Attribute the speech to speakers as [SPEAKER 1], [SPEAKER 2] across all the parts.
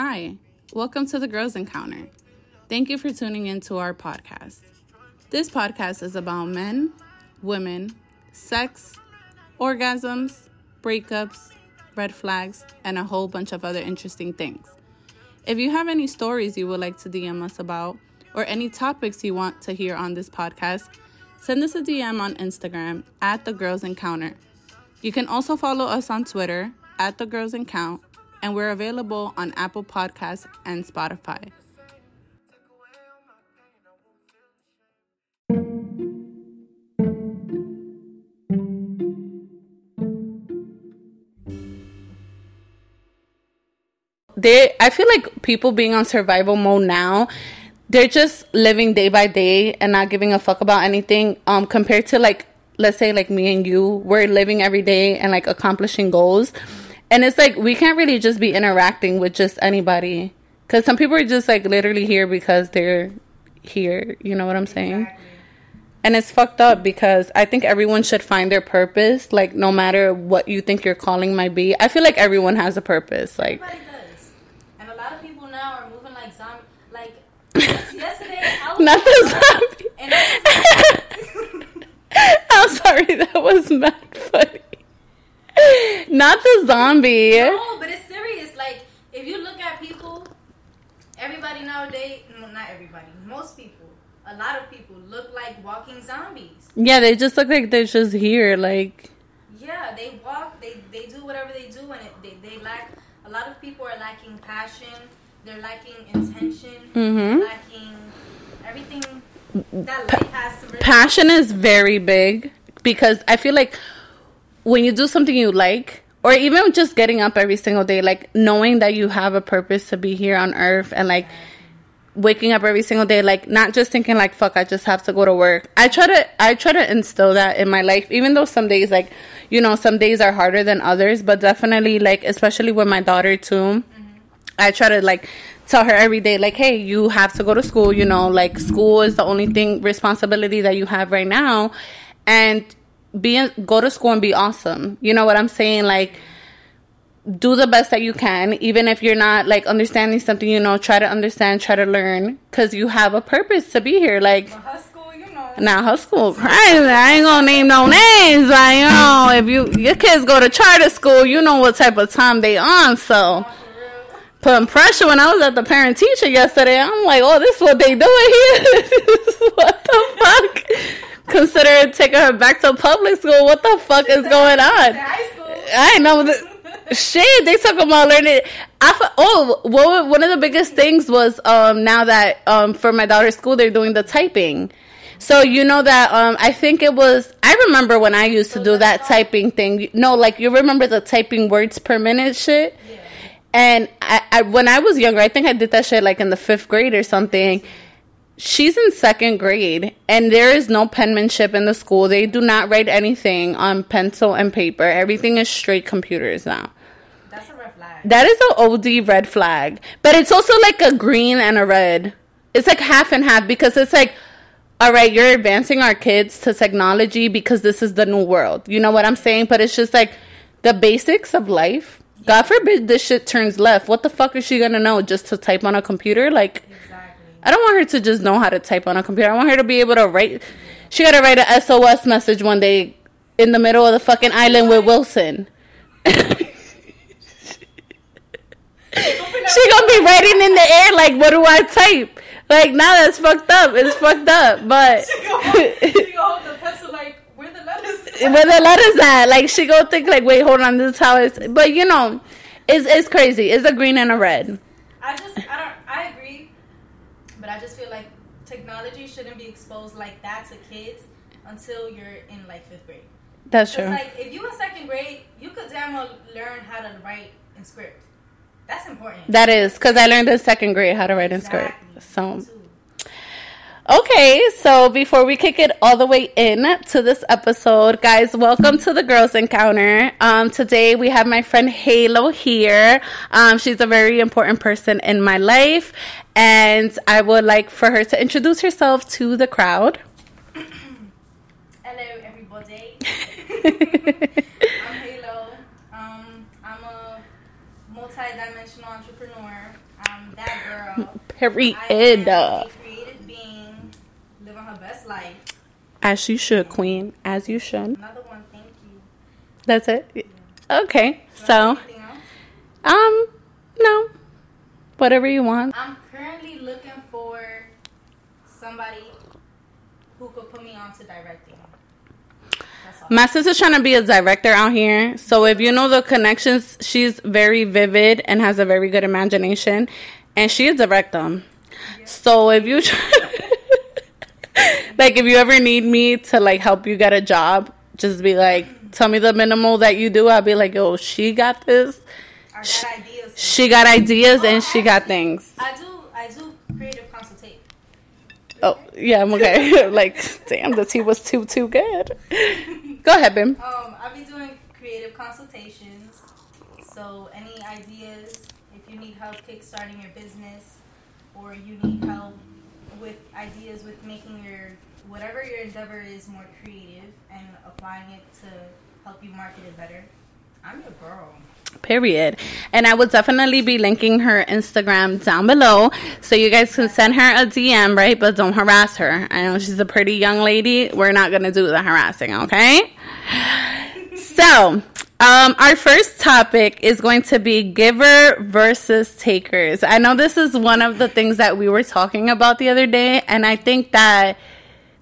[SPEAKER 1] Hi, welcome to the Girls Encounter. Thank you for tuning in to our podcast. This podcast is about men, women, sex, orgasms, breakups, red flags, and a whole bunch of other interesting things. If you have any stories you would like to DM us about, or any topics you want to hear on this podcast, send us a DM on Instagram at the Girls Encounter. You can also follow us on Twitter at the Girls Encount, and we're available on Apple Podcasts and Spotify. They, I feel like people being on survival mode now, they're just living day by day and not giving a fuck about anything. Um, compared to like, let's say like me and you, we're living every day and like accomplishing goals. And it's like we can't really just be interacting with just anybody because some people are just like literally here because they're here. You know what I'm saying? Exactly. And it's fucked up because I think everyone should find their purpose, like no matter what you think your calling might be. I feel like everyone has a purpose, like.
[SPEAKER 2] And a lot of people now are moving like zombie. Like yesterday, I was not the
[SPEAKER 1] zombie. I'm sorry, that was mad funny. Not the zombie.
[SPEAKER 2] No, but it's serious. Like if you look at people, everybody nowadays, no, not everybody, most people, a lot of people look like walking zombies.
[SPEAKER 1] Yeah, they just look like they're just here, like.
[SPEAKER 2] Yeah, they walk, they they do whatever they do, and it, they they lack. A lot of people are lacking passion. They're lacking intention.
[SPEAKER 1] Mm-hmm.
[SPEAKER 2] lacking everything that life has to.
[SPEAKER 1] Passion is very big because I feel like when you do something you like, or even just getting up every single day, like knowing that you have a purpose to be here on earth and like waking up every single day, like not just thinking like fuck, I just have to go to work. I try to I try to instill that in my life, even though some days like you know some days are harder than others, but definitely like especially with my daughter too. I try to like tell her every day like hey you have to go to school you know like school is the only thing responsibility that you have right now and be go to school and be awesome. You know what I'm saying? Like do the best that you can even if you're not like understanding something you know try to understand try to learn because you have a purpose to be here like
[SPEAKER 2] well, her school, you know.
[SPEAKER 1] now her school crazy i ain't gonna name no names but you know if you your kids go to charter school you know what type of time they on so putting pressure when i was at the parent teacher yesterday i'm like oh this is what they doing here what the fuck consider taking her back to public school. What the fuck is going on? I know. The, shit, they talk about learning. I oh, what, one of the biggest things was um, now that um, for my daughter's school they're doing the typing. So you know that um, I think it was. I remember when I used to do that typing thing. No, like you remember the typing words per minute shit. And I, I, when I was younger, I think I did that shit like in the fifth grade or something she's in second grade and there is no penmanship in the school. They do not write anything on pencil and paper. Everything is straight computers now.
[SPEAKER 2] That's a red flag.
[SPEAKER 1] That is an OD red flag. But it's also like a green and a red. It's like half and half because it's like all right, you're advancing our kids to technology because this is the new world. You know what I'm saying? But it's just like the basics of life. God forbid this shit turns left. What the fuck is she gonna know just to type on a computer? Like, I don't want her to just know how to type on a computer. I want her to be able to write. She got to write a SOS message one day in the middle of the fucking island with Wilson. she gonna be writing in the air like, what do I type? Like, now nah, that's fucked up. It's fucked up. But
[SPEAKER 2] she gonna, she gonna hold the pencil like, where the letters? At?
[SPEAKER 1] Where the letters at? Like, she gonna think like, wait, hold on, this is how it's. But you know, it's it's crazy. It's a green and a red.
[SPEAKER 2] I just, I don't, I but I just feel like technology shouldn't be exposed like that to kids until you're in like fifth grade.
[SPEAKER 1] That's true.
[SPEAKER 2] Like if you in second grade, you could damn well learn how to write in script. That's important.
[SPEAKER 1] That is because I learned in second grade how to write exactly. in script. So. Okay, so before we kick it all the way in to this episode, guys, welcome to the Girls Encounter. Um, today we have my friend Halo here. Um, she's a very important person in my life, and I would like for her to introduce herself to the crowd.
[SPEAKER 2] Hello, everybody. I'm Halo. Um, I'm a multi-dimensional entrepreneur. entrepreneur. I'm that girl.
[SPEAKER 1] Period.
[SPEAKER 2] I creative being, living her best life.
[SPEAKER 1] As you should, Queen. As you should.
[SPEAKER 2] Another one, thank you.
[SPEAKER 1] That's it. Okay.
[SPEAKER 2] Do
[SPEAKER 1] So,
[SPEAKER 2] anything else?
[SPEAKER 1] um, no. Whatever you want.
[SPEAKER 2] I'm currently looking for somebody who could put me on to directing.
[SPEAKER 1] My sister's trying to be a director out here. So if you know the connections, she's very vivid and has a very good imagination. And she is direct them. So if you like if you ever need me to like help you get a job, just be like, tell me the minimal that you do. I'll be like, oh, she got this.
[SPEAKER 2] I got ideas.
[SPEAKER 1] She got ideas and she got things.
[SPEAKER 2] I do. I do creative.
[SPEAKER 1] Oh, yeah, I'm okay. like, damn, the tea was too, too good. Go ahead, Bim.
[SPEAKER 2] Um, I'll be doing creative consultations. So any ideas, if you need help kickstarting your business, or you need help with ideas with making your whatever your endeavor is more creative and applying it to help you market it better, I'm your girl.
[SPEAKER 1] Period. And I will definitely be linking her Instagram down below so you guys can send her a DM, right? But don't harass her. I know she's a pretty young lady. We're not going to do the harassing, okay? So, um, our first topic is going to be giver versus takers. I know this is one of the things that we were talking about the other day, and I think that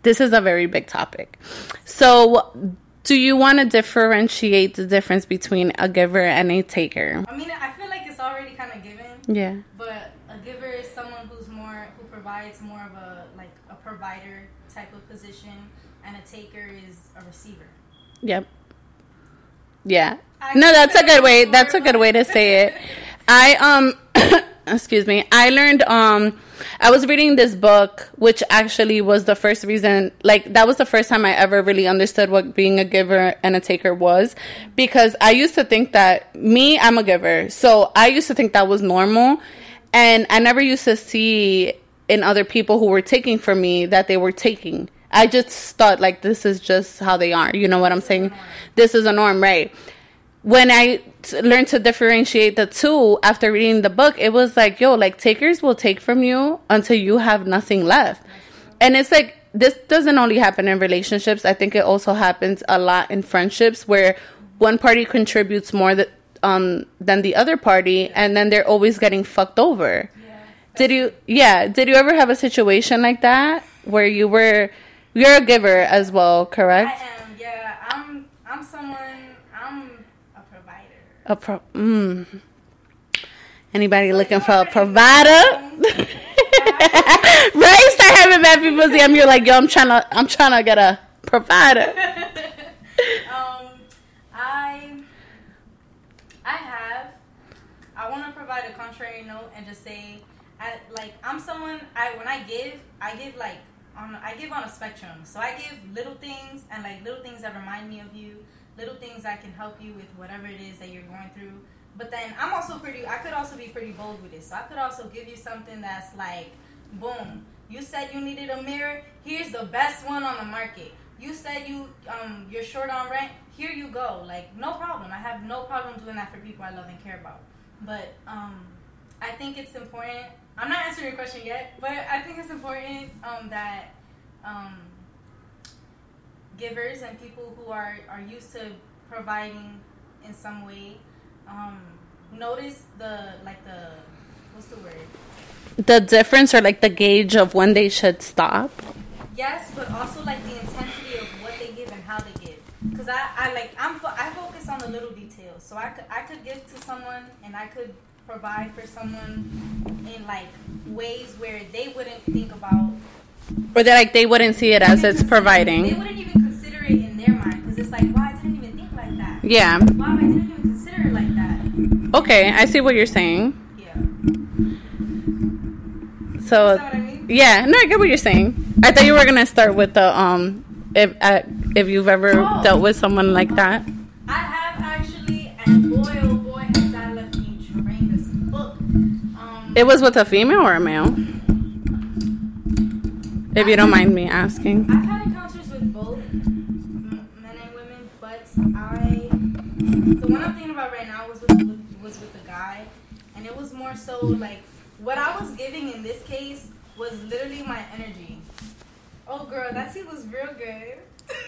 [SPEAKER 1] this is a very big topic. So, do you want to differentiate the difference between a giver and a taker?
[SPEAKER 2] I mean, I feel like it's already kind of given,
[SPEAKER 1] Yeah.
[SPEAKER 2] but a giver is someone who's more who provides more of a like a provider type of position, and a taker is a receiver.
[SPEAKER 1] Yep. Yeah.
[SPEAKER 2] I
[SPEAKER 1] No, that's a good way. That's a good way to say it. I um excuse me. I learned um I was reading this book which actually was the first reason like that was the first time I ever really understood what being a giver and a taker was because I used to think that me I'm a giver. So I used to think that was normal and I never used to see in other people who were taking from me that they were taking. I just thought like this is just how they are. You know what I'm saying? This is a norm, right? When I t- learned to differentiate the two after reading the book, it was like, yo, like takers will take from you until you have nothing left. And it's like this doesn't only happen in relationships. I think it also happens a lot in friendships where one party contributes more that um than the other party and then they're always getting fucked over. Did you yeah, did you ever have a situation like that where you were you're a giver as well, correct?
[SPEAKER 2] am, yeah. I'm I'm someone. I'm a provider.
[SPEAKER 1] A pro mm. Anybody looking for a provider? right? Start having bad people DM you like, yo, I'm trying to I'm trying to get a provider.
[SPEAKER 2] um, I I have. I want to provide a contrary note and just say, I like I'm someone. I when I give, I give like on I give on a spectrum. So I give little things and like little things that remind me of you, little things that can help you with whatever it is that you're going through. But then I'm also pretty. I could also be pretty bold with it. So I could also give you something that's like, boom. You said you needed a mirror. Here's the best one on the market. You said you um you're short on rent. Here you go. Like no problem. I have no problem doing that for people I love and care about. But um, I think it's important. I'm not answering your question yet, but I think it's important um that um givers and people who are are used to providing in some way um notice the like the what's the word
[SPEAKER 1] The difference or like the gauge of when they should stop.
[SPEAKER 2] Yes, but also like the intensity of what they give and how they give. Cause I, I like I'm fo- I focus on the little details. So I could I could give to someone and I could provide for someone in like ways where they wouldn't think about.
[SPEAKER 1] Or that like they wouldn't see it as it's
[SPEAKER 2] They
[SPEAKER 1] providing.
[SPEAKER 2] wouldn't even
[SPEAKER 1] Yeah.
[SPEAKER 2] Wow, I didn't even consider it like that.
[SPEAKER 1] Okay, I see what you're saying.
[SPEAKER 2] Yeah.
[SPEAKER 1] So
[SPEAKER 2] Is that what I mean?
[SPEAKER 1] yeah, no, I get what you're saying. I thought you were gonna start with the um, if uh, if you've ever
[SPEAKER 2] Oh.
[SPEAKER 1] dealt with someone like that.
[SPEAKER 2] I have actually, and boy, oh boy, has that left me trained as fuck. Um,
[SPEAKER 1] It was with a female or a male. If you don't mind me asking.
[SPEAKER 2] The one I'm thinking about right now was with, with was with a guy, and it was more so like what I was giving in this case was literally my energy. Oh, girl, that tea was real good.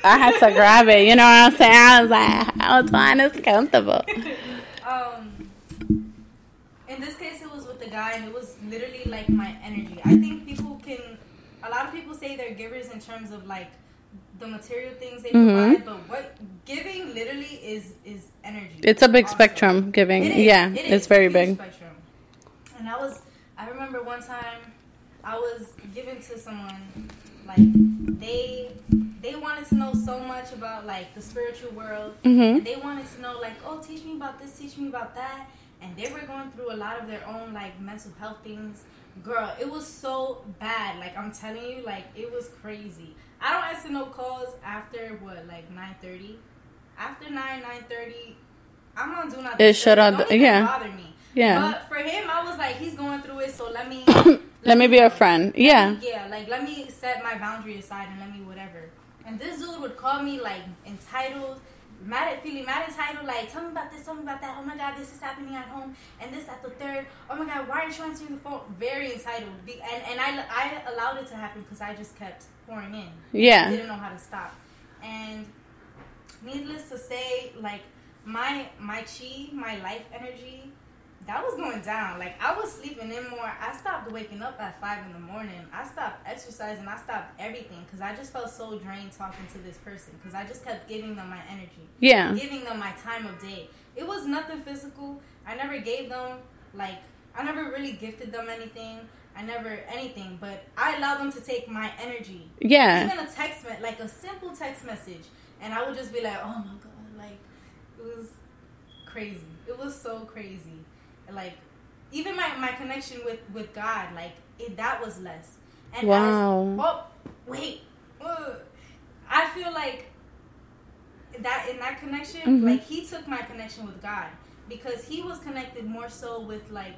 [SPEAKER 1] I had to grab it. You know what I'm saying? I was like, I was fine. It's comfortable.
[SPEAKER 2] um, in this case, it was with the guy, and it was literally like my energy. I think people can. A lot of people say they're givers in terms of like the material things they
[SPEAKER 1] Mhm.
[SPEAKER 2] provide, but what giving literally is is energy.
[SPEAKER 1] It's a big
[SPEAKER 2] also.
[SPEAKER 1] spectrum giving.
[SPEAKER 2] It is.
[SPEAKER 1] Yeah,
[SPEAKER 2] It
[SPEAKER 1] it's very big.
[SPEAKER 2] Spectrum. And I was, I remember one time, I was given to someone, like they, they wanted to know so much about like the spiritual world,
[SPEAKER 1] Mhm.
[SPEAKER 2] and they wanted to know like, oh, teach me about this, teach me about that, and they were going through a lot of their own like mental health things. Girl, it was so bad. Like I'm telling you, like it was crazy. I don't answer no calls after what, like nine thirty. After nine nine thirty, I'm not doing nothing.
[SPEAKER 1] It shut
[SPEAKER 2] Don't
[SPEAKER 1] out the-
[SPEAKER 2] even
[SPEAKER 1] yeah.
[SPEAKER 2] bother me.
[SPEAKER 1] Yeah.
[SPEAKER 2] But for him, I was like, he's going through it, so let me.
[SPEAKER 1] Let me be a friend. Yeah.
[SPEAKER 2] Yeah, like let me set my boundary aside and let me whatever. And this dude would call me like entitled, mad at feeling mad entitled, like tell me about this, tell me about that. Oh my god, this is happening at home, and this at the third. Oh my god, why aren't you answering the phone? Very entitled, and and I I allowed it to happen because I just kept pouring in.
[SPEAKER 1] Yeah.
[SPEAKER 2] I didn't know how to stop, and needless to say, like my my chi, my life energy that was going down. Like I was sleeping in more. I stopped waking up at five in the morning. I stopped exercising. I stopped everything because I just felt so drained talking to this person because I just kept giving them my energy,
[SPEAKER 1] Yeah.
[SPEAKER 2] giving them my time of day. It was nothing physical. I never gave them like I never really gifted them anything. I never anything, but I allowed them to take my energy.
[SPEAKER 1] Yeah.
[SPEAKER 2] Even a text me- like a simple text message, and I would just be like, "Oh my god!" Like it was crazy. It was so crazy. Like even my my connection with with God, like it, that was less. And
[SPEAKER 1] Wow.
[SPEAKER 2] As, oh wait, Ugh. I feel like that in that connection,
[SPEAKER 1] Mhm.
[SPEAKER 2] like he took my connection with God because he was connected more so with like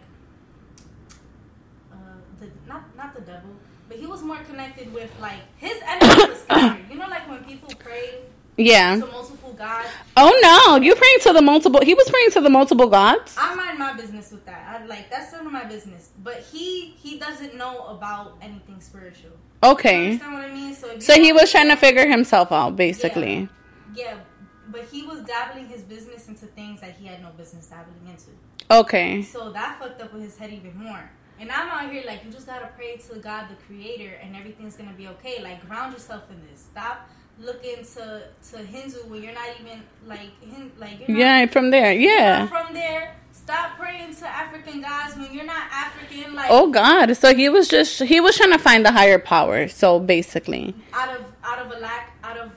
[SPEAKER 2] the not not the devil, but he was more connected with like his energy was scattered. You know, like when people pray
[SPEAKER 1] Yeah.
[SPEAKER 2] to multiple gods.
[SPEAKER 1] Oh no, you're praying to the multiple. He was praying to the multiple gods.
[SPEAKER 2] I mind my business with that. I like that's none of my business. But he he doesn't know about anything spiritual. You
[SPEAKER 1] Okay.
[SPEAKER 2] understand what I mean? So
[SPEAKER 1] So he was trying to figure himself out, basically.
[SPEAKER 2] yeah, but he was dabbling his business into things that he had no business dabbling into.
[SPEAKER 1] Okay.
[SPEAKER 2] So that fucked up with his head even more. And I'm out here like you just gotta pray to God the Creator, and everything's gonna be okay. Like ground yourself in this. Stop looking to to Hindu when you're not even like hin, like you're not,
[SPEAKER 1] Yeah, from there. Yeah.
[SPEAKER 2] from there. Stop praying to African gods when you're not African. Like
[SPEAKER 1] Oh God. So he was just he was trying to find the higher power. So basically.
[SPEAKER 2] out of out of a lack out of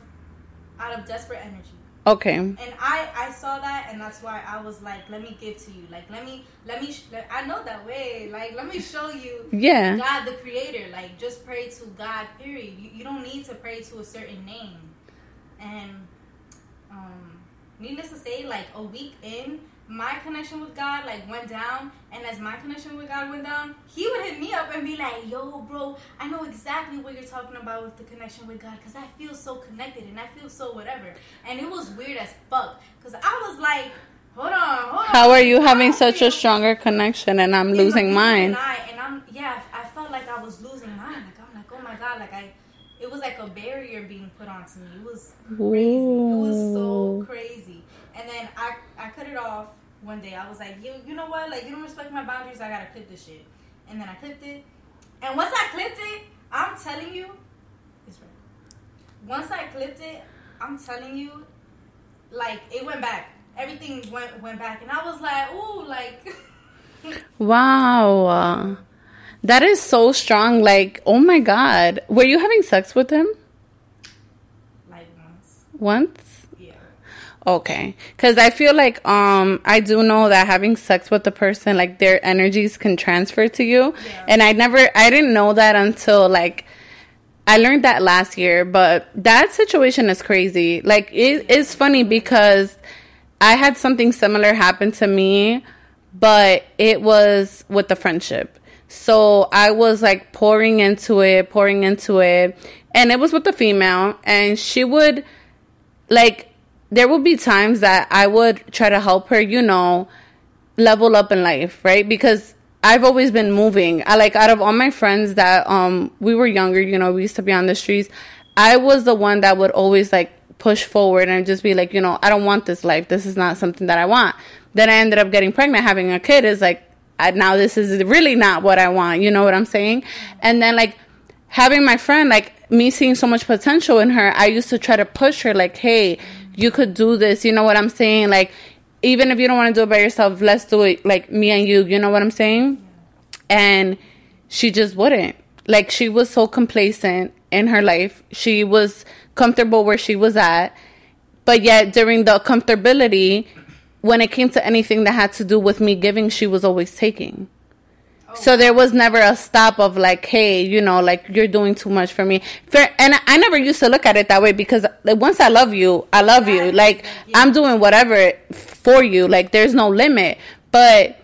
[SPEAKER 2] out of desperate energy.
[SPEAKER 1] Okay.
[SPEAKER 2] And I I saw that, and that's why I was like, let me give to you. Like let me let me. Sh- I know that way. Like let me show you.
[SPEAKER 1] Yeah.
[SPEAKER 2] God the creator. Like just pray to God, period. You, you don't need to pray to a certain name. And um needless to say, like a week in, my connection with God like went down and as my connection with God went down, he would hit me up and be like, Yo bro, I know exactly what you're talking about with the connection with God because I feel so connected and I feel so whatever. And it was weird as fuck. Cause I was like, Hold on, hold on.
[SPEAKER 1] How are you having such a stronger connection and I'm losing mine?
[SPEAKER 2] And I and I'm yeah, I felt like I was losing mine. Like I'm like, oh my god, like I, it was like a barrier being put onto me. It was crazy. It was so crazy. And then I I cut it off one day. I was like, you you know what? Like you don't respect my boundaries. I gotta clip this shit. And then I clipped it. And once I clipped it, I'm telling you, it's right. Once I clipped it, I'm telling you, like it went back. Everything went went back, and I was like, ooh, like.
[SPEAKER 1] Wow. That is so strong. Like, oh my God. Were you having sex with him
[SPEAKER 2] like once.
[SPEAKER 1] once? Okay. Cause I feel like, um, I do know that having sex with the person, like their energies can transfer to you.
[SPEAKER 2] Yeah.
[SPEAKER 1] And I never, I didn't know that until like, I learned that last year, but that situation is crazy. Like, it is funny because I had something similar happen to me, but it was with the friendship. So I was like pouring into it, pouring into it, and it was with the female, and she would like there would be times that I would try to help her, you know, level up in life, right? Because I've always been moving. I like out of all my friends that um we were younger, you know, we used to be on the streets. I was the one that would always like push forward and just be like, you know, I don't want this life. This is not something that I want. Then I ended up getting pregnant, having a kid is like I, now this is really not what I want. You know what I'm saying? And then like having my friend like me seeing so much potential in her, I used to try to push her like, "Hey, you could do this." You know what I'm saying? Like even if you don't want to do it by yourself, let's do it like me and you. You know what I'm saying? And she just wouldn't. Like she was so complacent in her life. She was comfortable where she was at. But yet during the comfortability, when it came to anything that had to do with me giving, she was always taking. Oh. So there was never a stop of like, hey, you know, like you're doing too much for me. For, and I never used to look at it that way because like, once I love you, I love you. Like I'm doing whatever for you. Like there's no limit. But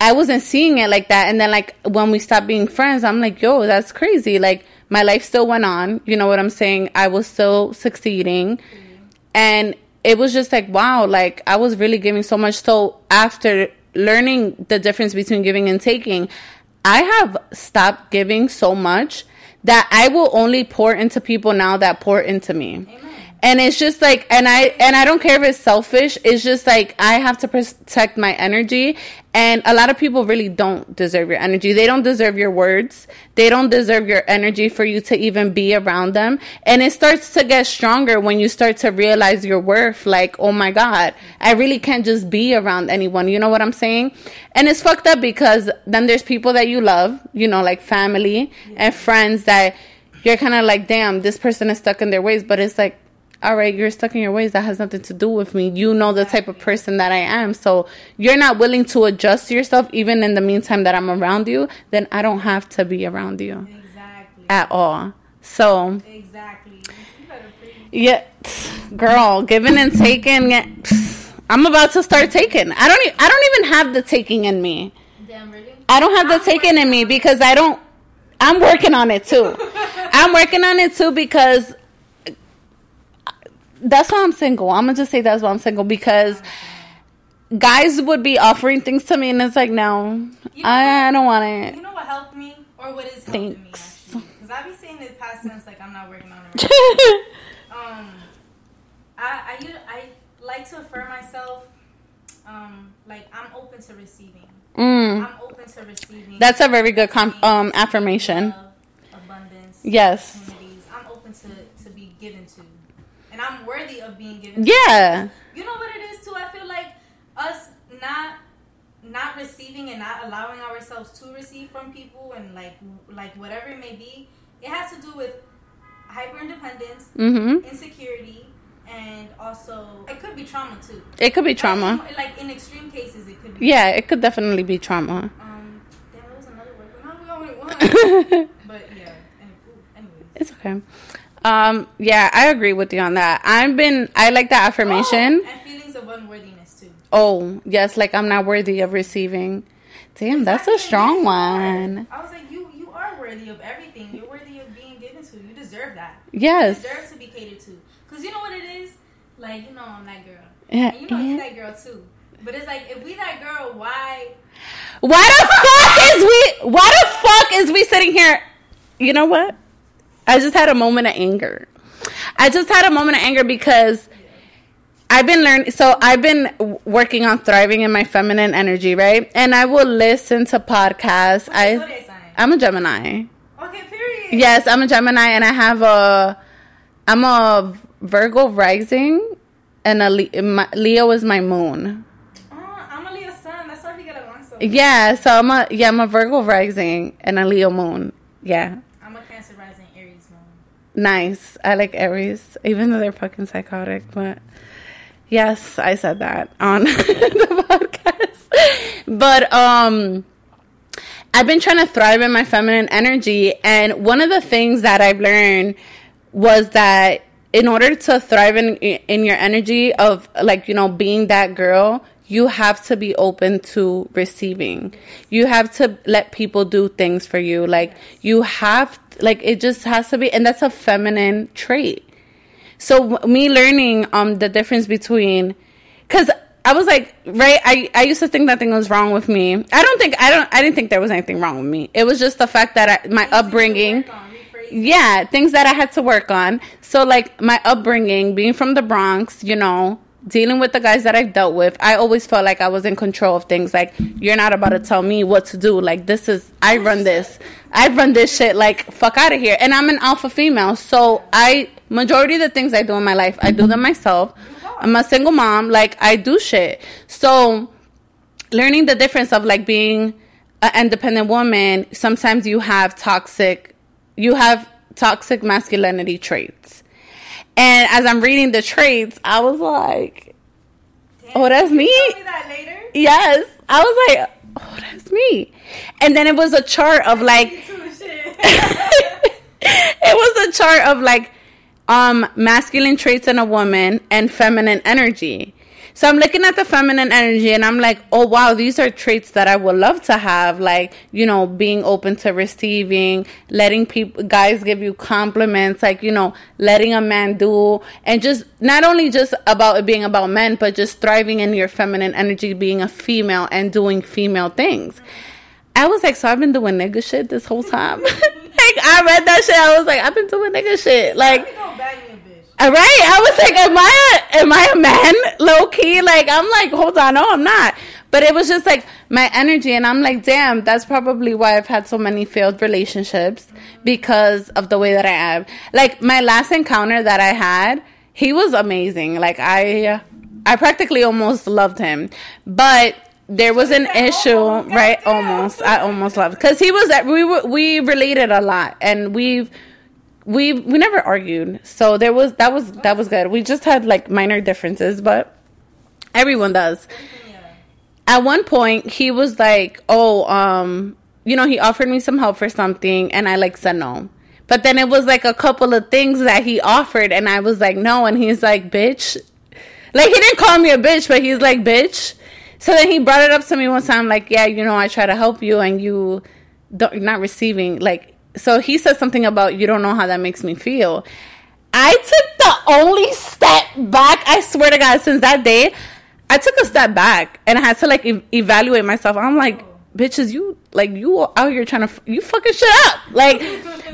[SPEAKER 1] I wasn't seeing it like that. And then like when we stopped being friends, I'm like, yo, that's crazy. Like my life still went on. You know what I'm saying? I was still succeeding. Mm-hmm. And it was just like, wow, like I was really giving so much. So after learning the difference between giving and taking, I have stopped giving so much that I will only pour into people now that pour into me. Amen. And it's just like and I and I don't care if it's selfish, it's just like I have to protect my energy and a lot of people really don't deserve your energy. They don't deserve your words. They don't deserve your energy for you to even be around them. And it starts to get stronger when you start to realize your worth. Like, oh my God, I really can't just be around anyone. You know what I'm saying? And it's fucked up because then there's people that you love, you know, like family and friends that you're kind of like, damn, this person is stuck in their ways. But it's like, all right, you're stuck in your ways. That has nothing to do with me. You know the type of person that I am. So you're not willing to adjust yourself even in the meantime that I'm around you, then I don't have to be around you. Exactly. At all. So Exactly. Yeah, girl, giving and taking. I'm about to start taking. I don't. I don't even have the taking in me. Damn, really? I don't have the taking in me because I don't. I'm working on it too. I'm working on it too because that's why I'm single. I'm gonna just say that's why I'm single because guys would be offering things to me, and it's like, no, you know I, I, don't want
[SPEAKER 2] it. You know what helped me, or what is helping Thanks. me? Because I be saying the past tense like I'm not working on it. um, I, I I like to affirm myself. Um, like I'm open to receiving. Mm. I'm open to receiving.
[SPEAKER 1] That's a very good com- um affirmation. Love, abundance. Yes.
[SPEAKER 2] I'm open to to be given to and I'm worthy of being given.
[SPEAKER 1] Yeah.
[SPEAKER 2] You know what it is too. I feel like us not not receiving and not allowing ourselves to receive from people and like like whatever it may be, it has to do with hyper independence, mm-hmm. insecurity, and also it could be trauma too.
[SPEAKER 1] It could be trauma.
[SPEAKER 2] Like, like in extreme cases, it could. be
[SPEAKER 1] Yeah, it could definitely be trauma.
[SPEAKER 2] Um, damn, it was another word, but not the only one. but yeah, anyway.
[SPEAKER 1] It's okay. Um, yeah, I agree with you on that. I've been, I like that affirmation.
[SPEAKER 2] Oh, and feelings of unworthiness too.
[SPEAKER 1] Oh, yes, like I'm not worthy of receiving. Damn, that's a strong one.
[SPEAKER 2] I was like, you, you are worthy of everything. You're worthy of being given to. You deserve that.
[SPEAKER 1] Yes.
[SPEAKER 2] You deserve to be catered to. Cause you know what it is? Like, you know, I'm that girl. Yeah. And you know, yeah. you that girl too. But it's like, if we that girl, why?
[SPEAKER 1] Why the fuck is we? Why the fuck is we sitting here? You know what? I just had a moment of anger. I just had a moment of anger because I've been learning. So I've been working on thriving in my feminine energy, right? And I will listen to podcasts. I I'm a Gemini.
[SPEAKER 2] Okay, period.
[SPEAKER 1] Yes, I'm a Gemini, and I have a I'm a Virgo rising, and a Leo is my moon.
[SPEAKER 2] Oh, I'm a Leo sun. That's why we get along so.
[SPEAKER 1] Yeah, so I'm a yeah I'm a Virgo rising and a Leo moon. Yeah. Nice. I like Aries, even though they're fucking psychotic. But yes, I said that on the podcast. But um, I've been trying to thrive in my feminine energy, and one of the things that I've learned was that in order to thrive in in your energy of like you know being that girl you have to be open to receiving. You have to let people do things for you. Like you have like it just has to be and that's a feminine trait. So me learning um the difference between cuz I was like, right. I I used to think nothing was wrong with me. I don't think I don't I didn't think there was anything wrong with me. It was just the fact that I, my upbringing. Yeah, things that I had to work on. So like my upbringing, being from the Bronx, you know, dealing with the guys that I've dealt with, I always felt like I was in control of things. Like, you're not about to tell me what to do. Like, this is, I run this. I run this shit. Like, fuck out of here. And I'm an alpha female. So, I, majority of the things I do in my life, I do them myself. I'm a single mom. Like, I do shit. So, learning the difference of like being an independent woman, sometimes you have toxic, you have toxic masculinity traits and as I'm reading the traits, I was like, Damn, "Oh, that's me."
[SPEAKER 2] me that
[SPEAKER 1] yes, I was like, "Oh, that's me." And then it was a chart of like, it was a chart of like, um, masculine traits in a woman and feminine energy. So I'm looking at the feminine energy and I'm like, oh wow, these are traits that I would love to have. Like, you know, being open to receiving, letting people, guys give you compliments, like, you know, letting a man do, and just not only just about it being about men, but just thriving in your feminine energy, being a female and doing female things. I was like, so I've been doing nigga shit this whole time. like, I read that shit. I was like, I've been doing nigga shit. Like, Uh, right? I was like, am I a, am I a man? Low key, like I'm like, hold on, no, I'm not. But it was just like my energy, and I'm like, damn, that's probably why I've had so many failed relationships because of the way that I am. Like my last encounter that I had, he was amazing. Like I, I practically almost loved him, but there was an issue, right? Almost, I almost loved because he was. that We we related a lot, and we've we we never argued. So there was that was that was good. We just had like minor differences but everyone does. At one point he was like oh um you know he offered me some help for something and i like said no. But then it was like a couple of things that he offered and i was like no and he's like bitch. Like he didn't call me a bitch but he's like bitch. So then he brought it up to me one time like yeah you know i try to help you and you don't you're not receiving like so he said something about you don't know how that makes me feel. I took the only step back. I swear to God, since that day, I took a step back and I had to like e- evaluate myself. I'm like, bitches, you like you out here trying to you fucking shit up. Like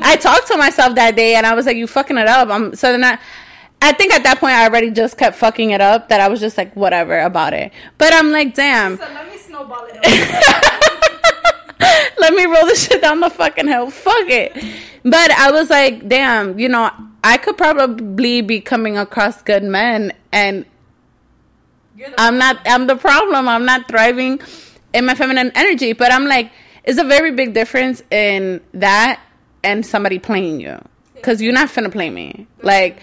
[SPEAKER 1] I talked to myself that day and I was like, you fucking it up. I'm so then I. I think at that point I already just kept fucking it up. That I was just like whatever about it. But I'm like, damn.
[SPEAKER 2] So let me snowball it.
[SPEAKER 1] Let me roll this shit down the fucking hill. Fuck it. But I was like, damn, you know, I could probably be coming across good men and I'm not I'm the problem. I'm not thriving in my feminine energy. But I'm like, it's a very big difference in that and somebody playing you. Cause you're not finna play me. Like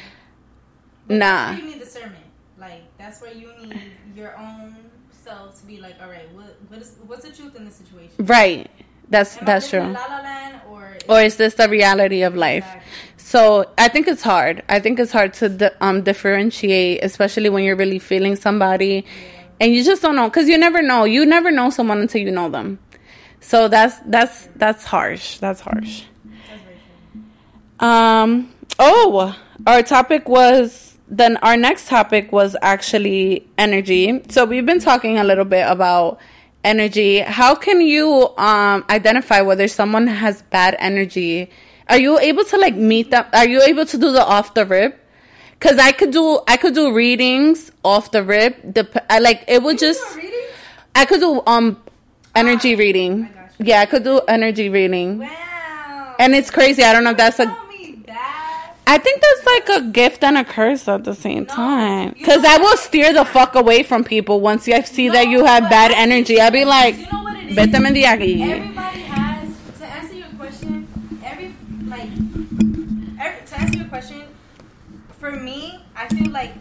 [SPEAKER 1] nah.
[SPEAKER 2] you need discernment. Like that's where you need your own self to be like, all right, what what is what's the truth in this situation?
[SPEAKER 1] Right. That's
[SPEAKER 2] Am
[SPEAKER 1] that's true.
[SPEAKER 2] La La Land or
[SPEAKER 1] or is this the reality of life? Exactly. So I think it's hard. I think it's hard to di- um, differentiate, especially when you're really feeling somebody, yeah. and you just don't know because you never know. You never know someone until you know them. So that's that's that's harsh. That's harsh. Um. Oh, our topic was then. Our next topic was actually energy. So we've been talking a little bit about energy, how can you um, identify whether someone has bad energy? Are you able to like meet them? Are you able to do the off the rip? Cause I could do I could do readings off the rip. The I like it would just I could do um energy oh, reading. Yeah, I could do energy reading.
[SPEAKER 2] Wow.
[SPEAKER 1] And it's crazy. I don't know if that's a I think that's like a gift and a curse at the same no, time. Because I will steer the fuck away from people once I see no, that you have bad energy. I'll be like, you know what? Vete
[SPEAKER 2] Everybody has, to answer your question, every, like, every, to answer your question, for me, I feel like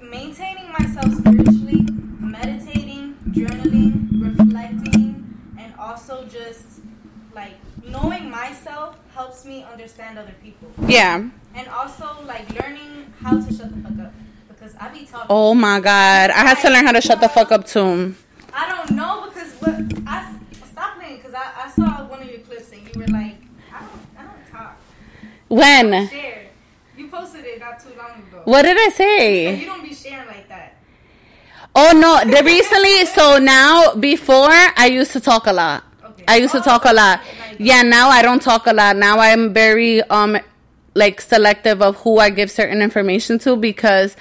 [SPEAKER 2] maintaining myself spiritually, meditating, journaling, reflecting, and also just, like, knowing myself helps me understand other people.
[SPEAKER 1] Yeah
[SPEAKER 2] and also like learning how to shut the fuck up because I be talking.
[SPEAKER 1] Oh my god, I had to learn how to shut the fuck up too.
[SPEAKER 2] I don't know because what I stop playing because I, I saw one of your clips and you were like, I don't I don't talk.
[SPEAKER 1] When?
[SPEAKER 2] Share. You posted it not too long ago.
[SPEAKER 1] What did I say?
[SPEAKER 2] you don't be sharing like that.
[SPEAKER 1] Oh no, the recently. So now, before I used to talk a lot. I used to talk a lot. Yeah, now I don't talk a lot. Now I'm very um like selective of who I give certain information to because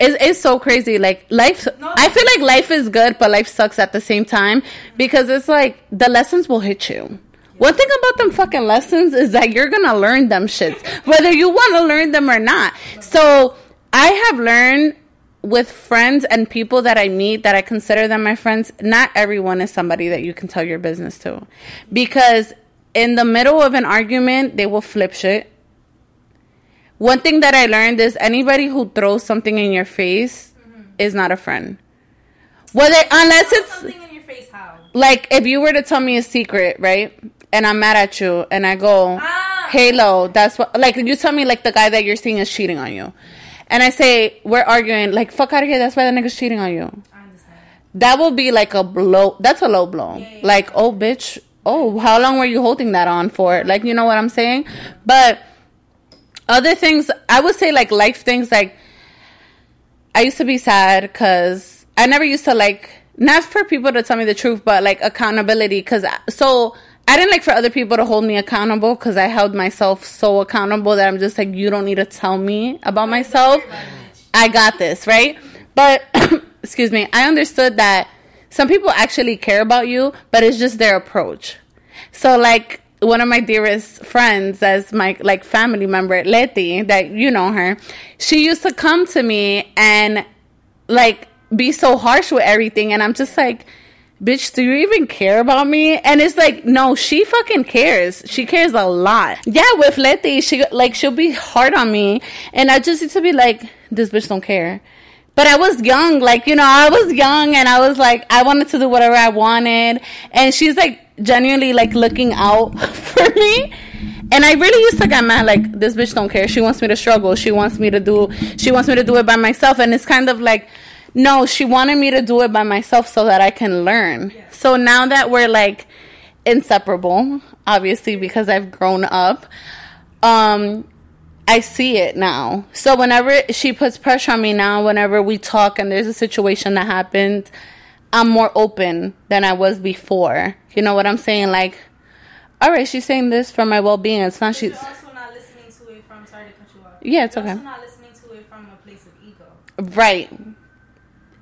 [SPEAKER 1] it's, it's so crazy. Like life,
[SPEAKER 2] No.
[SPEAKER 1] I feel like life is good, but life sucks at the same time because it's like the lessons will hit you. One thing about them fucking lessons is that you're gonna learn them shits, whether you want to learn them or not. So I have learned with friends and people that I meet that I consider them my friends. Not everyone is somebody that you can tell your business to, because in the middle of an argument, they will flip shit. One thing that I learned is anybody who throws something in your face is not a friend. Whether unless it's
[SPEAKER 2] something in your face. How?
[SPEAKER 1] like if you were to tell me a secret, right? And I'm mad at you and I go,
[SPEAKER 2] Ah.
[SPEAKER 1] Halo, that's what like you tell me like the guy that you're seeing is cheating on you. And I say, We're arguing, like fuck out of here, that's why the nigga's cheating on you.
[SPEAKER 2] I understand.
[SPEAKER 1] That will be like a blow that's a low blow.
[SPEAKER 2] Yeah, yeah,
[SPEAKER 1] like, oh bitch, oh, how long were you holding that on for? Like, you know what I'm saying? But other things, I would say like life things like I used to be sad because I never used to like not for people to tell me the truth, but like accountability. Because so I didn't like for other people to hold me accountable because I held myself so accountable that I'm just like you don't need to tell me about myself. I got this right, but excuse me. I understood that some people actually care about you, but it's just their approach. So like one of my dearest friends as my like family member, Letty, that you know her, she used to come to me and like be so harsh with everything and I'm just like Bitch, do you even care about me? And it's like, no, she fucking cares. She cares a lot. Yeah, with Letty, she like she'll be hard on me, and I just used to be like, this bitch don't care. But I was young, like, you know, I was young and I was like, I wanted to do whatever I wanted. And she's like genuinely like looking out for me. And I really used to get mad, like, this bitch don't care. She wants me to struggle. She wants me to do, she wants me to do it by myself. And it's kind of like, no, she wanted me to do it by myself so that I can learn. So now that we're like inseparable, obviously, because I've grown up, um, I see it now. So whenever she puts pressure on me now, whenever we talk and there's a situation that happens, I'm more open than I was before. You know what I'm saying? Like, all right, she's saying this for my well being. It's not she's.
[SPEAKER 2] You're also not listening to it from. Sorry to cut you off.
[SPEAKER 1] Yeah, it's
[SPEAKER 2] You're
[SPEAKER 1] okay.
[SPEAKER 2] also not listening to it from a place of ego.
[SPEAKER 1] Right.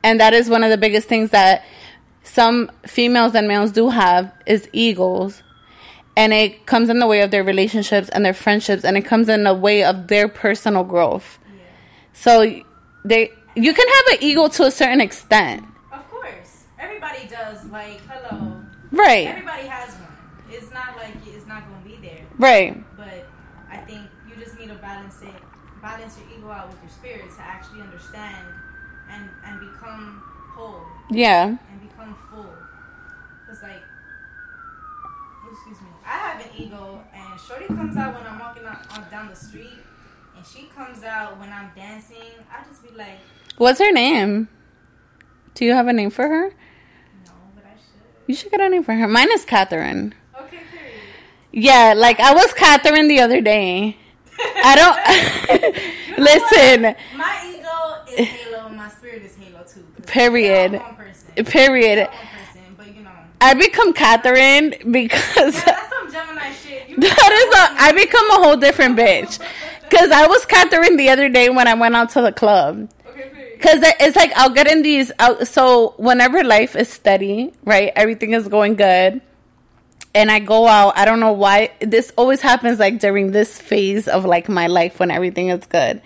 [SPEAKER 1] And that is one of the biggest things that some females and males do have is egos. And it comes in the way of their relationships and their friendships and it comes in the way of their personal growth. So they you can have an ego to a certain extent.
[SPEAKER 2] Of course, everybody does. Like, hello,
[SPEAKER 1] Right.
[SPEAKER 2] everybody has one. It's not like it's not gonna be there.
[SPEAKER 1] Right.
[SPEAKER 2] But I think you just need to balance it, balance your ego out with your spirit to actually understand and and become whole
[SPEAKER 1] Yeah.
[SPEAKER 2] and become full. Cause like, excuse me, I have an ego, and Shorty comes out when I'm walking out, down the street, and she comes out when I'm dancing. I just be like,
[SPEAKER 1] What's her name? Do you have a name for her?
[SPEAKER 2] no, but I should.
[SPEAKER 1] You should get a name for her. Mine is Catherine.
[SPEAKER 2] Okay, period.
[SPEAKER 1] Yeah, like I was Catherine the other day. I don't listen.
[SPEAKER 2] My ego is Halo, and my spirit is Halo too.
[SPEAKER 1] Period.
[SPEAKER 2] We're all One person.
[SPEAKER 1] Period.
[SPEAKER 2] We're all one person, but you know.
[SPEAKER 1] I become Catherine because
[SPEAKER 2] Yeah, that's some Gemini shit. You
[SPEAKER 1] that is a I become a whole different bitch. Cause I was Catherine the other day when I went out to the club.
[SPEAKER 2] Okay.
[SPEAKER 1] Cause it's like I'll get in these. Out, so whenever life is steady, right, everything is going good, and I go out. I don't know why this always happens. Like during this phase of like my life when everything is good,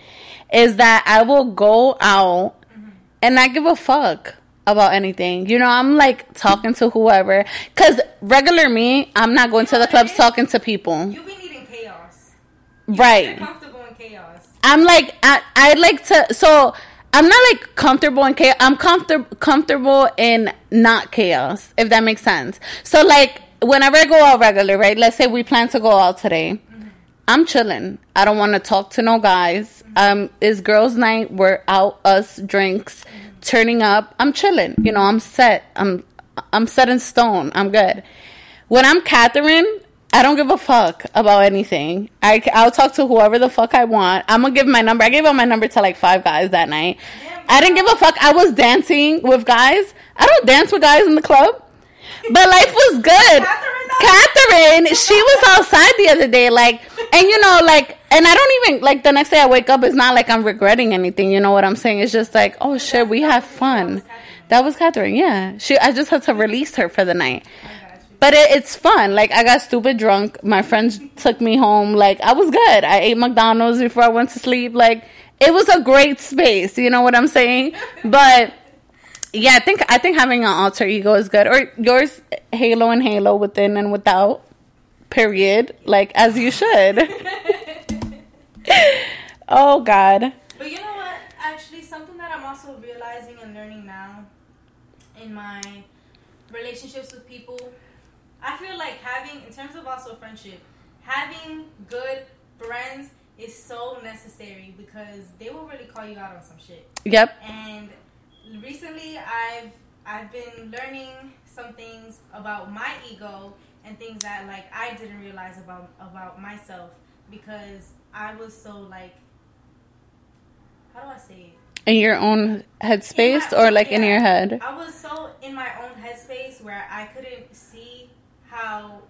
[SPEAKER 1] is that I will go out mm-hmm. and not give a fuck about anything. You know, I'm like talking to whoever. Cause regular me, I'm not going to the clubs talking to people.
[SPEAKER 2] You be needing chaos.
[SPEAKER 1] Right.
[SPEAKER 2] Comfortable in chaos.
[SPEAKER 1] I'm like I I like to so I'm not like comfortable in chaos. I'm comfortable comfortable in not chaos, if that makes sense. So like whenever I go out regular, right? Let's say we plan to go out today. Mm-hmm. I'm chilling. I don't want to talk to no guys. Mm-hmm. Um, it's girls' night. We're out, us drinks, mm-hmm. Turning up. I'm chilling. You know, I'm set. I'm I'm set in stone. I'm good. When I'm Catherine, I don't give a fuck about anything. I, I'll talk to whoever the fuck I want. I'm gonna give my number. I gave out my number to like five guys that night. I didn't give a fuck. I was dancing with guys. I don't dance with guys in the club. But life was good.
[SPEAKER 2] Catherine.
[SPEAKER 1] Catherine, she was outside the other day, like, and you know, like, and I don't even like the next day I wake up. It's not like I'm regretting anything. You know what I'm saying? It's just like, oh shit, we have fun. That was Catherine. Yeah, she. I just had to release her for the night. But it, it's fun. Like I got stupid drunk. My friends took me home. Like I was good. I ate McDonald's before I went to sleep. Like it was a great space. You know what I'm saying? But yeah, I think I think having an alter ego is good. Or yours, Halo and Halo, within and without. Period. Like as you should. oh God.
[SPEAKER 2] But you know what? Actually, something that I'm also realizing and learning now in my relationships with people, I feel like having, in terms of also friendship, having good friends is so necessary because they will really call you out on some shit.
[SPEAKER 1] Yep.
[SPEAKER 2] And recently, I've I've been learning some things about my ego and things that like I didn't realize about about myself because I was so like how do I say it?
[SPEAKER 1] In your own headspace
[SPEAKER 2] my-
[SPEAKER 1] or like in your head?
[SPEAKER 2] I was so in my own headspace where I couldn't see how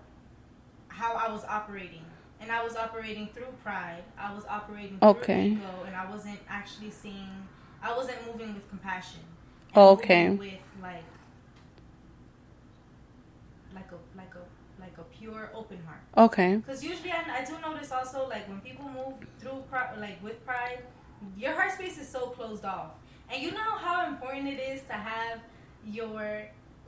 [SPEAKER 2] how I was operating. And I was operating through pride. I was operating through
[SPEAKER 1] Okay.
[SPEAKER 2] ego and I wasn't actually seeing I wasn't moving with compassion. Oh,
[SPEAKER 1] okay.
[SPEAKER 2] With like like a like a like a pure open heart.
[SPEAKER 1] Okay.
[SPEAKER 2] Because usually I, I do notice also like when people move through pri- like with pride, your heart space is so closed off, and you know how important it is to have your.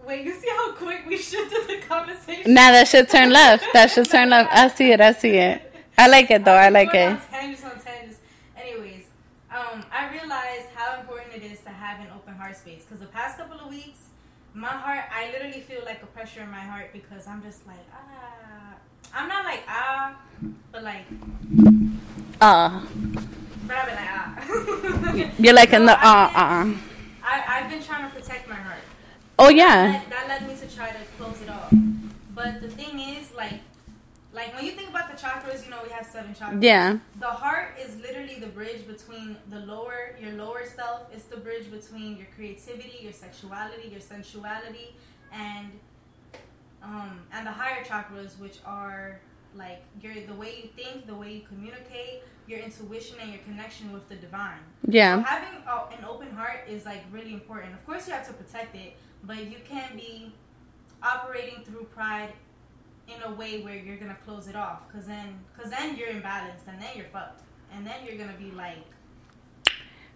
[SPEAKER 2] Wait, you see how quick we shifted the conversation?
[SPEAKER 1] Now that should turn left. That should turn left. I see it. I see it. I like it though. I like it.
[SPEAKER 2] On tangents on tangents. Anyways, um, I realized how important it is to have an open heart space. Because the past couple of weeks, my heart, I literally feel like a pressure in my heart because I'm just like ah. I'm not like ah, but like
[SPEAKER 1] Uh,
[SPEAKER 2] But I've been like, ah.
[SPEAKER 1] you're like in the uh
[SPEAKER 2] I've been-
[SPEAKER 1] uh.
[SPEAKER 2] I, I've been trying to protect my heart.
[SPEAKER 1] Oh yeah.
[SPEAKER 2] That, that led me to try to close it off. But the thing is, like, like when you think about the chakras, you know we have seven chakras.
[SPEAKER 1] Yeah.
[SPEAKER 2] The heart is literally the bridge between the lower, your lower self. It's the bridge between your creativity, your sexuality, your sensuality, and um, and the higher chakras, which are like your the way you think, the way you communicate, your intuition, and your connection with the divine. So
[SPEAKER 1] Yeah.
[SPEAKER 2] having uh, an open heart is like really important. Of course, you have to protect it, but you can't be operating through pride in a way where you're gonna close it off, cause then, cause then you're imbalanced, and then you're fucked, and then you're gonna be like,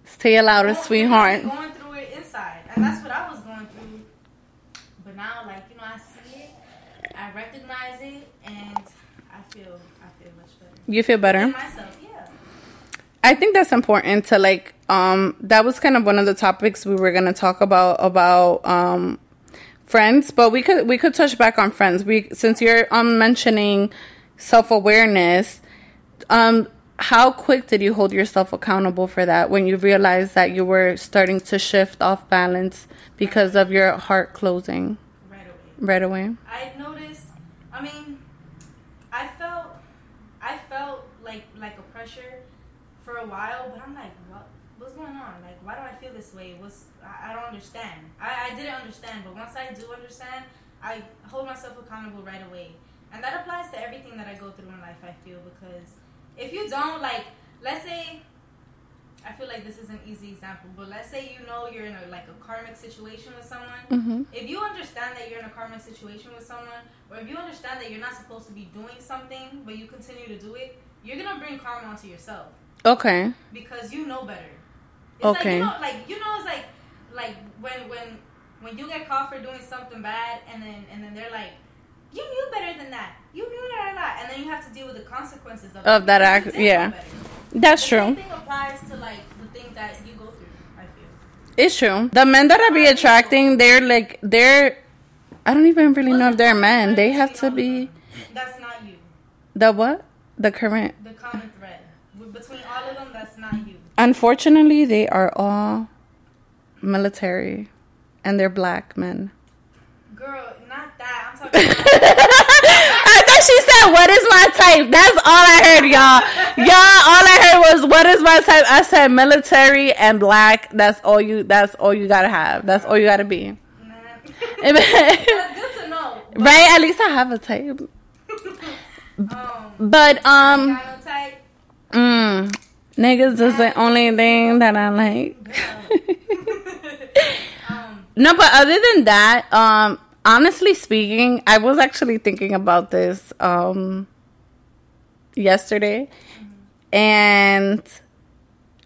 [SPEAKER 1] Stay louder,
[SPEAKER 2] going-
[SPEAKER 1] sweetheart.
[SPEAKER 2] going through it inside, and that's what I was going through. But now, like you know, I see it, I recognize it, and I feel, I feel much better.
[SPEAKER 1] You feel better?
[SPEAKER 2] In myself, yeah.
[SPEAKER 1] I think that's important to like um that was kind of one of the topics we were going to talk about about um friends, but we could we could touch back on friends. We since you're um mentioning self-awareness, um how quick did you hold yourself accountable for that when you realized that you were starting to shift off balance because of your heart closing
[SPEAKER 2] Right away.
[SPEAKER 1] right away?
[SPEAKER 2] I noticed. I mean, I felt, I felt like like a pressure for a while, but I'm like, what, what's going on? Like, why do I feel this way? What's I, I don't understand. I, I didn't understand, but once I do understand, I hold myself accountable right away, and that applies to everything that I go through in life. I feel because if you don't like, let's say. I feel like this is an easy example, but let's say you know you're in a like a karmic situation with someone,
[SPEAKER 1] Mhm.
[SPEAKER 2] if you understand that you're in a karmic situation with someone, or if you understand that you're not supposed to be doing something, but you continue to do it, you're gonna bring karma onto yourself
[SPEAKER 1] Okay.
[SPEAKER 2] because you know better. It's like
[SPEAKER 1] Okay.
[SPEAKER 2] you know, like you know, it's like like when when when you get caught for doing something bad, and then and then they're like, you knew better than that. You knew that, that, and then you have to deal with the consequences of,
[SPEAKER 1] Of that act-
[SPEAKER 2] you did know
[SPEAKER 1] yeah. That's
[SPEAKER 2] the
[SPEAKER 1] true.
[SPEAKER 2] Same thing applies to like the things that you go through. I feel.
[SPEAKER 1] It's true. The men that I be attracting, they're like they're. I don't even really know if they're men. They have to be
[SPEAKER 2] That's not you.
[SPEAKER 1] the what? The current.
[SPEAKER 2] The common thread between all of them, that's not you.
[SPEAKER 1] Unfortunately, they are all military, and they're black men.
[SPEAKER 2] Girl, not that. I'm talking about.
[SPEAKER 1] I thought she said "What is my type?" That's all I heard, y'all. Y'all, all I heard was, "What is my type?" I said, "Military and black." That's all you. That's all you gotta have. That's all you gotta be.
[SPEAKER 2] That's good to know.
[SPEAKER 1] Right? At least I have a type.
[SPEAKER 2] um,
[SPEAKER 1] But um,
[SPEAKER 2] type.
[SPEAKER 1] mm, niggas is the only thing that I like.
[SPEAKER 2] Um,
[SPEAKER 1] No, but other than that, um, honestly speaking, I was actually thinking about this um yesterday, and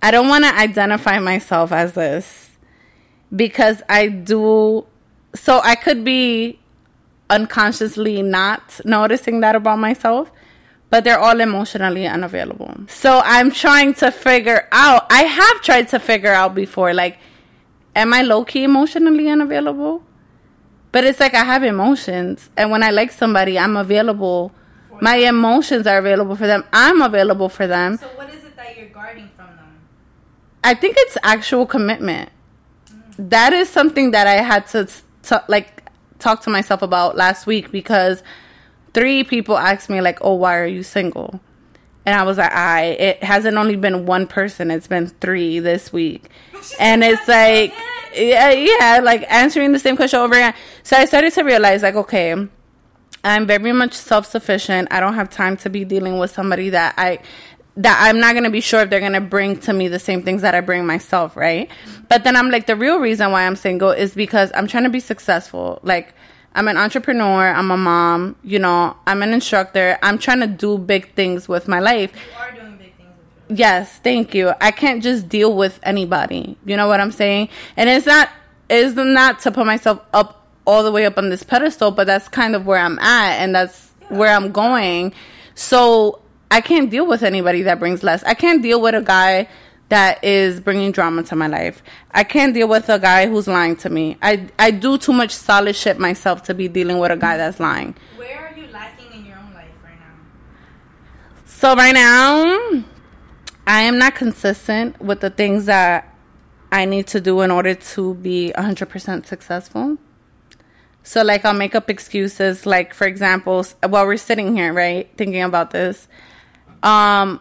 [SPEAKER 1] I don't want to identify myself as this because I do. So I could be unconsciously not noticing that about myself, but they're all emotionally unavailable. So I'm trying to figure out. I have tried to figure out before, like am I low key emotionally unavailable? But it's like I have emotions, and when I like somebody, I'm available. My emotions are available for them. I'm available for them.
[SPEAKER 2] so what is it that you're guarding from them?
[SPEAKER 1] I think it's actual commitment. Mm. That is something that I had to t- like talk to myself about last week because three people asked me like, "Oh, why are you single?" And I was like, "I it hasn't only been one person; it's been three this week." And it's like, yeah, yeah, like answering the same question over again. So I started to realize, like, okay, I'm very much self sufficient. I don't have time to be dealing with somebody that I that I'm not gonna be sure if they're gonna bring to me the same things that I bring myself, right? But then I'm like, the real reason why I'm single is because I'm trying to be successful. Like, I'm an entrepreneur. I'm a mom. You know, I'm an instructor. I'm trying to do big things with my life.
[SPEAKER 2] You are doing big things with your
[SPEAKER 1] Yes, thank you. I can't just deal with anybody. You know what I'm saying? And it's not it's not to put myself up all the way up on this pedestal, but that's kind of where I'm at and that's where I'm going. So I can't deal with anybody that brings less. I can't deal with a guy that is bringing drama to my life. I can't deal with a guy who's lying to me. I I do too much solid shit myself to be dealing with a guy that's lying.
[SPEAKER 2] Where are you lacking in your own life right now?
[SPEAKER 1] So right now, I am not consistent with the things that I need to do in order to be 100% successful. So like I'll make up excuses like for example, while we're sitting here, right, thinking about this, um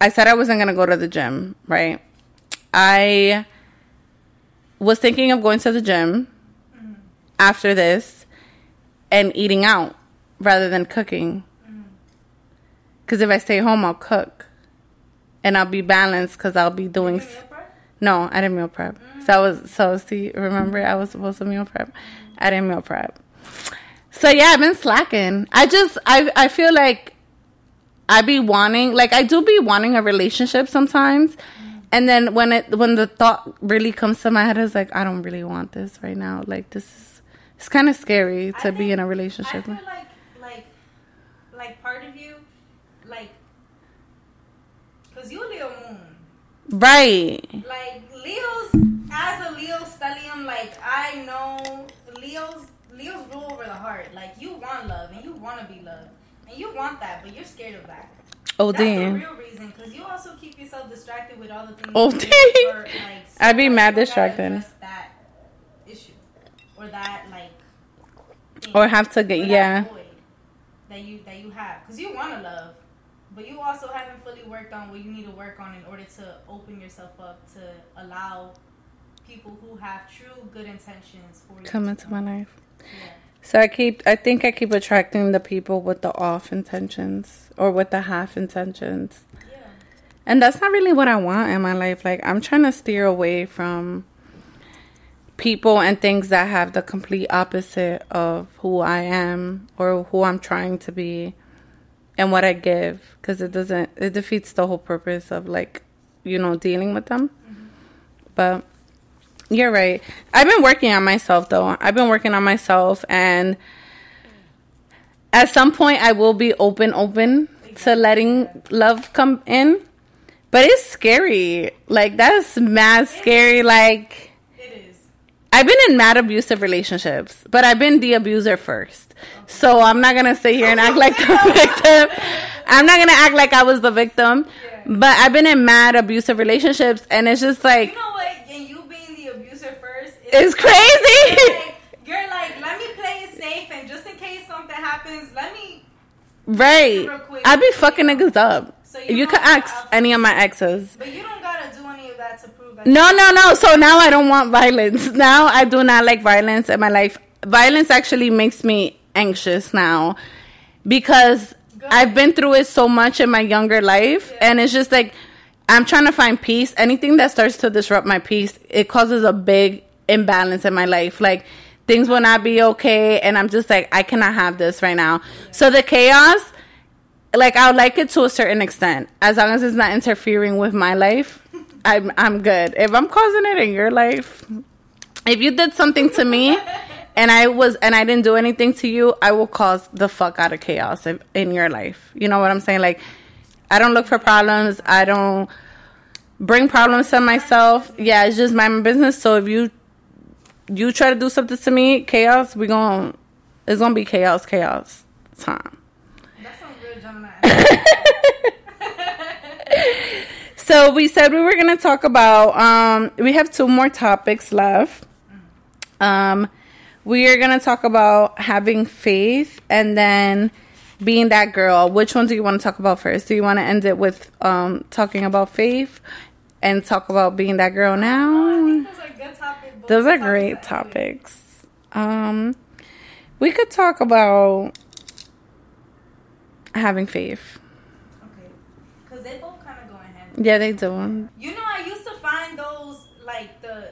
[SPEAKER 1] I said I wasn't going to go to the gym, right? I was thinking of going to the gym after this and eating out rather than cooking. Because if I stay home, I'll cook. And I'll be balanced because I'll be doing.
[SPEAKER 2] Prep?
[SPEAKER 1] No, I didn't meal prep. So I was, so see, remember I was supposed to meal prep? I didn't meal prep. So yeah, I've been slacking. I just, I, I feel like I be wanting, like I do be wanting a relationship sometimes. And then when it, when the thought really comes to my head, is like, I don't really want this right now. Like this is, it's kind of scary to
[SPEAKER 2] I
[SPEAKER 1] be
[SPEAKER 2] think-
[SPEAKER 1] in a relationship.
[SPEAKER 2] feel like like like part of you like because you Leo moon
[SPEAKER 1] Right.
[SPEAKER 2] like Leo's as a Leo stellium like I know Leo's Leo's rule over the heart like you want love and you want to be loved and you want that but you're scared of that
[SPEAKER 1] Oh
[SPEAKER 2] that's the real reason because you also keep yourself distracted with all the things
[SPEAKER 1] Oh, damn.
[SPEAKER 2] or, like,
[SPEAKER 1] I'd be mad
[SPEAKER 2] like, you gotta
[SPEAKER 1] distracted.
[SPEAKER 2] that issue or that like thing
[SPEAKER 1] Or have to get
[SPEAKER 2] that
[SPEAKER 1] yeah.
[SPEAKER 2] that you that you have because you want to love but you also haven't fully worked on what you need to work on in order to open yourself up to allow people who have true good intentions for you
[SPEAKER 1] Come into my life.
[SPEAKER 2] Yeah.
[SPEAKER 1] So I keep I think I keep attracting the people with the off intentions or with the half intentions.
[SPEAKER 2] yeah
[SPEAKER 1] And that's not really what I want in my life. Like I'm trying to steer away from people and things that have the complete opposite of who I am or who I'm trying to be and what I give because it doesn't it defeats the whole purpose of like you know dealing with them. Mm-hmm. But you're right. I've been working on myself though. I've been working on myself and at some point I will be open open to letting love come in. But it's scary. Like that's mad scary like
[SPEAKER 2] it is
[SPEAKER 1] I've been in mad abusive relationships, but I've been the abuser first. So I'm not gonna sit here and act like the victim. I'm not gonna act like I was the victim. But I've been in mad abusive relationships, and it's just like
[SPEAKER 2] you know what and you being the abuser first
[SPEAKER 1] it's crazy.
[SPEAKER 2] like, you're like let me play it safe and just in case something happens let me
[SPEAKER 1] Right. I be fucking niggas up.
[SPEAKER 2] So
[SPEAKER 1] You,
[SPEAKER 2] you
[SPEAKER 1] could
[SPEAKER 2] don't-
[SPEAKER 1] ask any of my exes.
[SPEAKER 2] But you don't gotta do any of that to prove that.
[SPEAKER 1] No, no, no. So now I don't want violence. Now I do not like violence in my life. Violence actually makes me anxious now because
[SPEAKER 2] Good.
[SPEAKER 1] I've been through it so much in my younger life
[SPEAKER 2] Yeah.
[SPEAKER 1] and it's just like I'm trying to find peace. Anything that starts to disrupt my peace, it causes a big imbalance in my life. Like things will not be okay and I'm just like I cannot have this right now. So the chaos like I would like it to a certain extent, as long as it's not interfering with my life. I'm I'm good. If I'm causing it in your life, if you did something to me, and I was and I didn't do anything to you, I will cause the fuck out of chaos in, in your life. You know what I'm saying? Like, I don't look for problems. I don't bring problems to myself. Yeah, it's just my business. So if you you try to do something to me, chaos, we gon' it's gonna be chaos, chaos time.
[SPEAKER 2] That's some good Gemini.
[SPEAKER 1] So we said we were gonna talk about. Um, we have two more topics left. Um, we are gonna talk about having faith and then being that girl. Which one do you want to talk about first? Do you want to end it with um talking about faith and talk about being that girl
[SPEAKER 2] I
[SPEAKER 1] now?
[SPEAKER 2] think those are good topics. both
[SPEAKER 1] Those are
[SPEAKER 2] topics
[SPEAKER 1] great
[SPEAKER 2] I
[SPEAKER 1] topics. Um, we could talk about having faith.
[SPEAKER 2] Okay. Because they both kind of go in hand.
[SPEAKER 1] Yeah, they do.
[SPEAKER 2] You know, I used to find those like the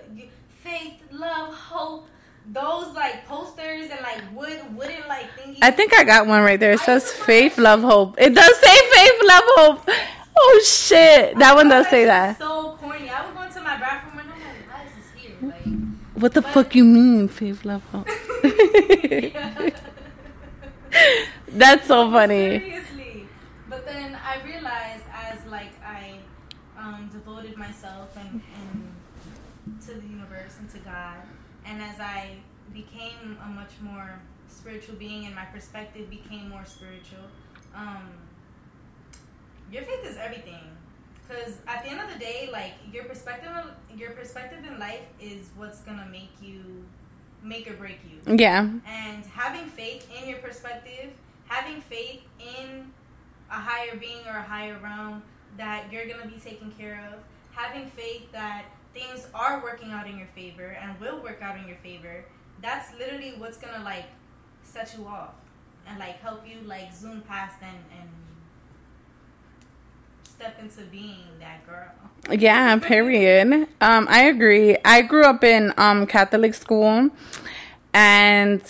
[SPEAKER 2] faith, love, hope, those like posters and like wood, wooden like thingies.
[SPEAKER 1] I think I got one right there. It says faith, love, hope. It does say faith, love, hope. Oh shit, that one does say that.
[SPEAKER 2] So corny. I would go into my bathroom and I'm like, why is this here? Like.
[SPEAKER 1] What the fuck you mean, love, hope? That's so funny.
[SPEAKER 2] Seriously. But then I realized as like I um, devoted myself and, and to the universe and to God, and as I became a much more spiritual being and my perspective became more spiritual, um, your faith is everything. Because at the end of the day, like your perspective, your perspective in life is what's gonna make you, make or break you.
[SPEAKER 1] Yeah,
[SPEAKER 2] and having faith in your perspective, having faith in a higher being or a higher realm that you're going to be taken care of, having faith that things are working out in your favor and will work out in your favor, that's literally what's going to like set you off and like help you like zoom past and and step into being that girl.
[SPEAKER 1] yeah. Period. Um, I agree. I grew up in um Catholic school, and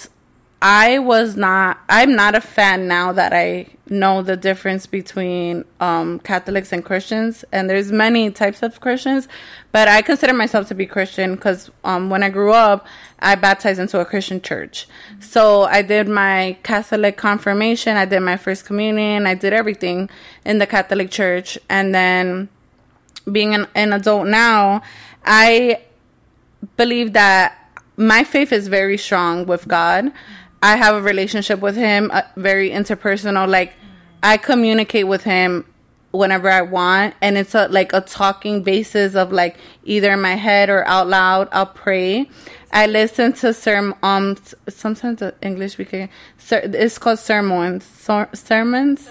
[SPEAKER 1] I was not. I'm not a fan now that I know the difference between um Catholics and Christians. And there's many types of Christians, but I consider myself to be Christian because um when I grew up, I baptized into a Christian church. So I did my Catholic confirmation. I did my first communion. I did everything in the Catholic church, and then being an, an adult now, I believe that my faith is very strong with God. I have a relationship with Him, uh, very interpersonal. Like I communicate with Him whenever I want, and it's a like a talking basis of like either in my head or out loud. I'll pray. I listen to serm um sometimes the English speaking ser- it's called sermons Ser- sermons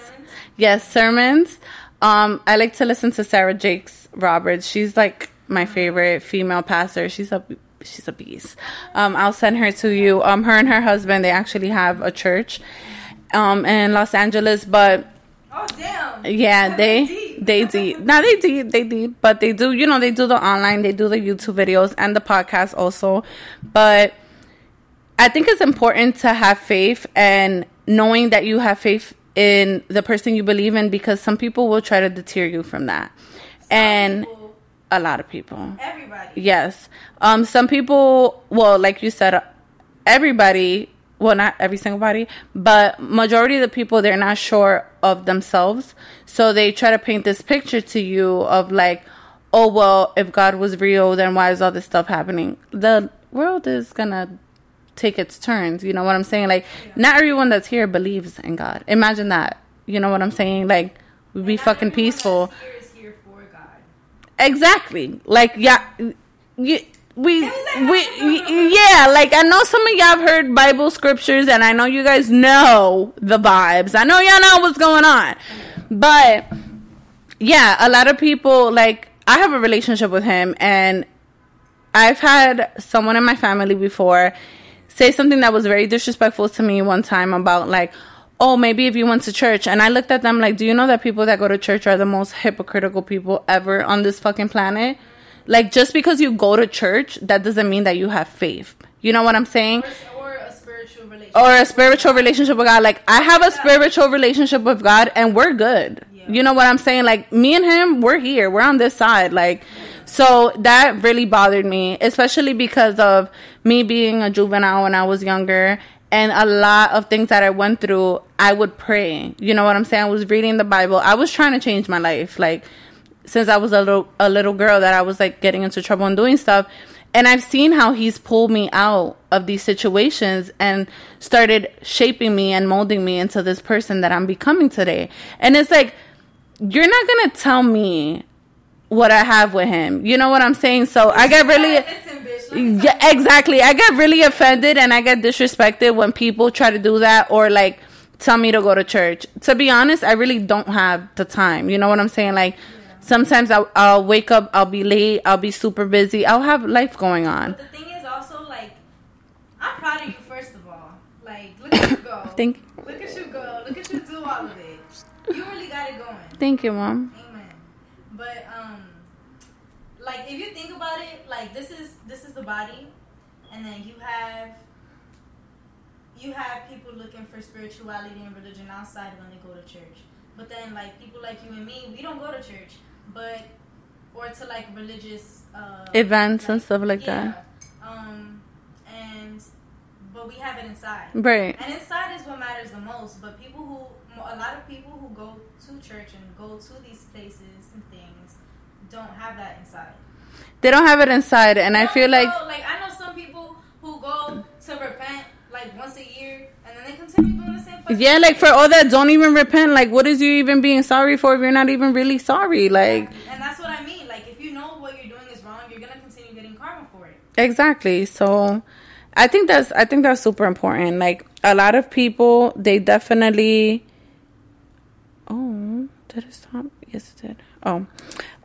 [SPEAKER 1] yes sermons um I like to listen to Sarah Jakes Roberts she's like my favorite female pastor she's a she's a beast um I'll send her to you um her and her husband they actually have a church um in Los Angeles but
[SPEAKER 2] Oh damn!
[SPEAKER 1] yeah, they
[SPEAKER 2] Deep.
[SPEAKER 1] they deep. Now they deep, they deep, but they do. You know, they do the online, they do the YouTube videos and the podcast also. But I think it's important to have faith and knowing that you have faith in the person you believe in because some people will try to deter you from that, and
[SPEAKER 2] People,
[SPEAKER 1] a lot of people.
[SPEAKER 2] everybody.
[SPEAKER 1] Yes. Um. Some people. Well, like you said, everybody. Well, not every single body, but majority of the people they're not sure of themselves, so they try to paint this picture to you of like, oh well, if God was real, then why is all this stuff happening? The world is gonna take its turns. You know what I'm saying? Like, not everyone that's here believes in God. Imagine that. You know what I'm saying? Like, we'd be fucking peaceful.
[SPEAKER 2] Here is here for God.
[SPEAKER 1] Exactly. Like yeah, you we we yeah like i know some of y'all have heard bible scriptures and i know you guys know the vibes. I know y'all know what's going on. But yeah a lot of people like i have a relationship with him and i've had someone in my family before say something that was very disrespectful to me one time about like oh maybe if you went to church and i looked at them like do you know that people that go to church are the most hypocritical people ever on this fucking planet like just because you go to church, that doesn't mean that you have faith. You know what I'm saying?
[SPEAKER 2] Or, or a spiritual relationship.
[SPEAKER 1] Or a spiritual relationship with God. Like I have a spiritual relationship with God and we're good. Yeah. You know what I'm saying? Like me and him, we're here. We're on this side. Like so that really bothered me, especially because of me being a juvenile when I was younger and a lot of things that I went through, I would pray. You know what I'm saying? I was reading the Bible. I was trying to change my life. Like since I was a little a little girl that I was like getting into trouble and doing stuff. And I've seen how he's pulled me out of these situations and started shaping me and molding me into this person that I'm becoming today. And it's like you're not going to tell me what I have with him. You know what I'm saying? So I get really Yeah, exactly. I get really offended and I get disrespected when people try to do that or like tell me to go to church. To be honest, I really don't have the time. You know what I'm saying? Like Sometimes I'll, I'll wake up, I'll be late, I'll be super busy, I'll have life going on.
[SPEAKER 2] But the thing is also like, I'm proud of you first of all. Like, look at you go.
[SPEAKER 1] Thank you.
[SPEAKER 2] Look at you go. Look at you do all of it. You really got it going.
[SPEAKER 1] Thank you, mom.
[SPEAKER 2] Amen. But um, like if you think about it, like this is this is the body, and then you have you have people looking for spirituality and religion outside when they go to church. But then like people like you and me, we don't go to church but or to like religious uh,
[SPEAKER 1] events
[SPEAKER 2] like,
[SPEAKER 1] and stuff like
[SPEAKER 2] yeah.
[SPEAKER 1] that.
[SPEAKER 2] Um, and but we have it inside,
[SPEAKER 1] right?
[SPEAKER 2] And inside is what matters the most. But people who, a lot of people who go to church and go to these places and things, don't have that inside.
[SPEAKER 1] They don't have it inside, and I feel like
[SPEAKER 2] like I know some people who go to repent like once a year, and then they continue doing the same.
[SPEAKER 1] Yeah, like for all that, don't even repent. Like, what is you even being sorry for if you're not even really sorry? Like,
[SPEAKER 2] and that's what I mean. Like, if you know what you're doing is wrong, you're gonna continue getting karma for it.
[SPEAKER 1] Exactly. So, I think that's I think that's super important. Like, a lot of people, they definitely. Oh, did it stop? Yes, it did. Oh,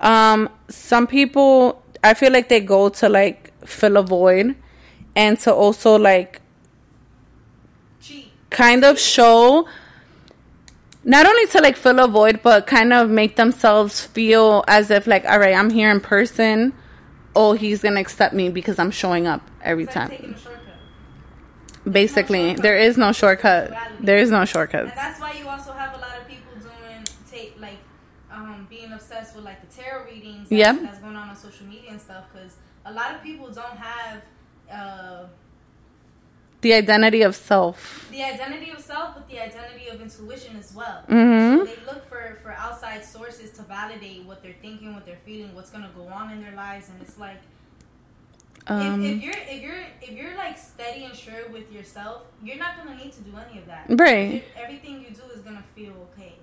[SPEAKER 1] um, some people, I feel like they go to like fill a void, and to also like kind of show not only to like fill a void but kind of make themselves feel as if like all right i'm here in person. Oh he's gonna accept me because i'm showing up every
[SPEAKER 2] it's
[SPEAKER 1] time.
[SPEAKER 2] like
[SPEAKER 1] basically
[SPEAKER 2] no
[SPEAKER 1] there is no shortcut. there is no shortcuts
[SPEAKER 2] and that's why you also have a lot of people doing take like um, being obsessed with like readings
[SPEAKER 1] yeah
[SPEAKER 2] that's going on on social media and stuff because a lot of people don't have uh,
[SPEAKER 1] the identity of self.
[SPEAKER 2] The identity of self, but the identity of intuition as well.
[SPEAKER 1] Mm-hmm.
[SPEAKER 2] So they look for for outside sources to validate what they're thinking, what they're feeling, what's gonna go on in their lives, and it's like. Um, if, if, you're if you're if you're like steady and sure with yourself, you're not gonna need to do any of that.
[SPEAKER 1] Right.
[SPEAKER 2] Everything you do is gonna feel okay.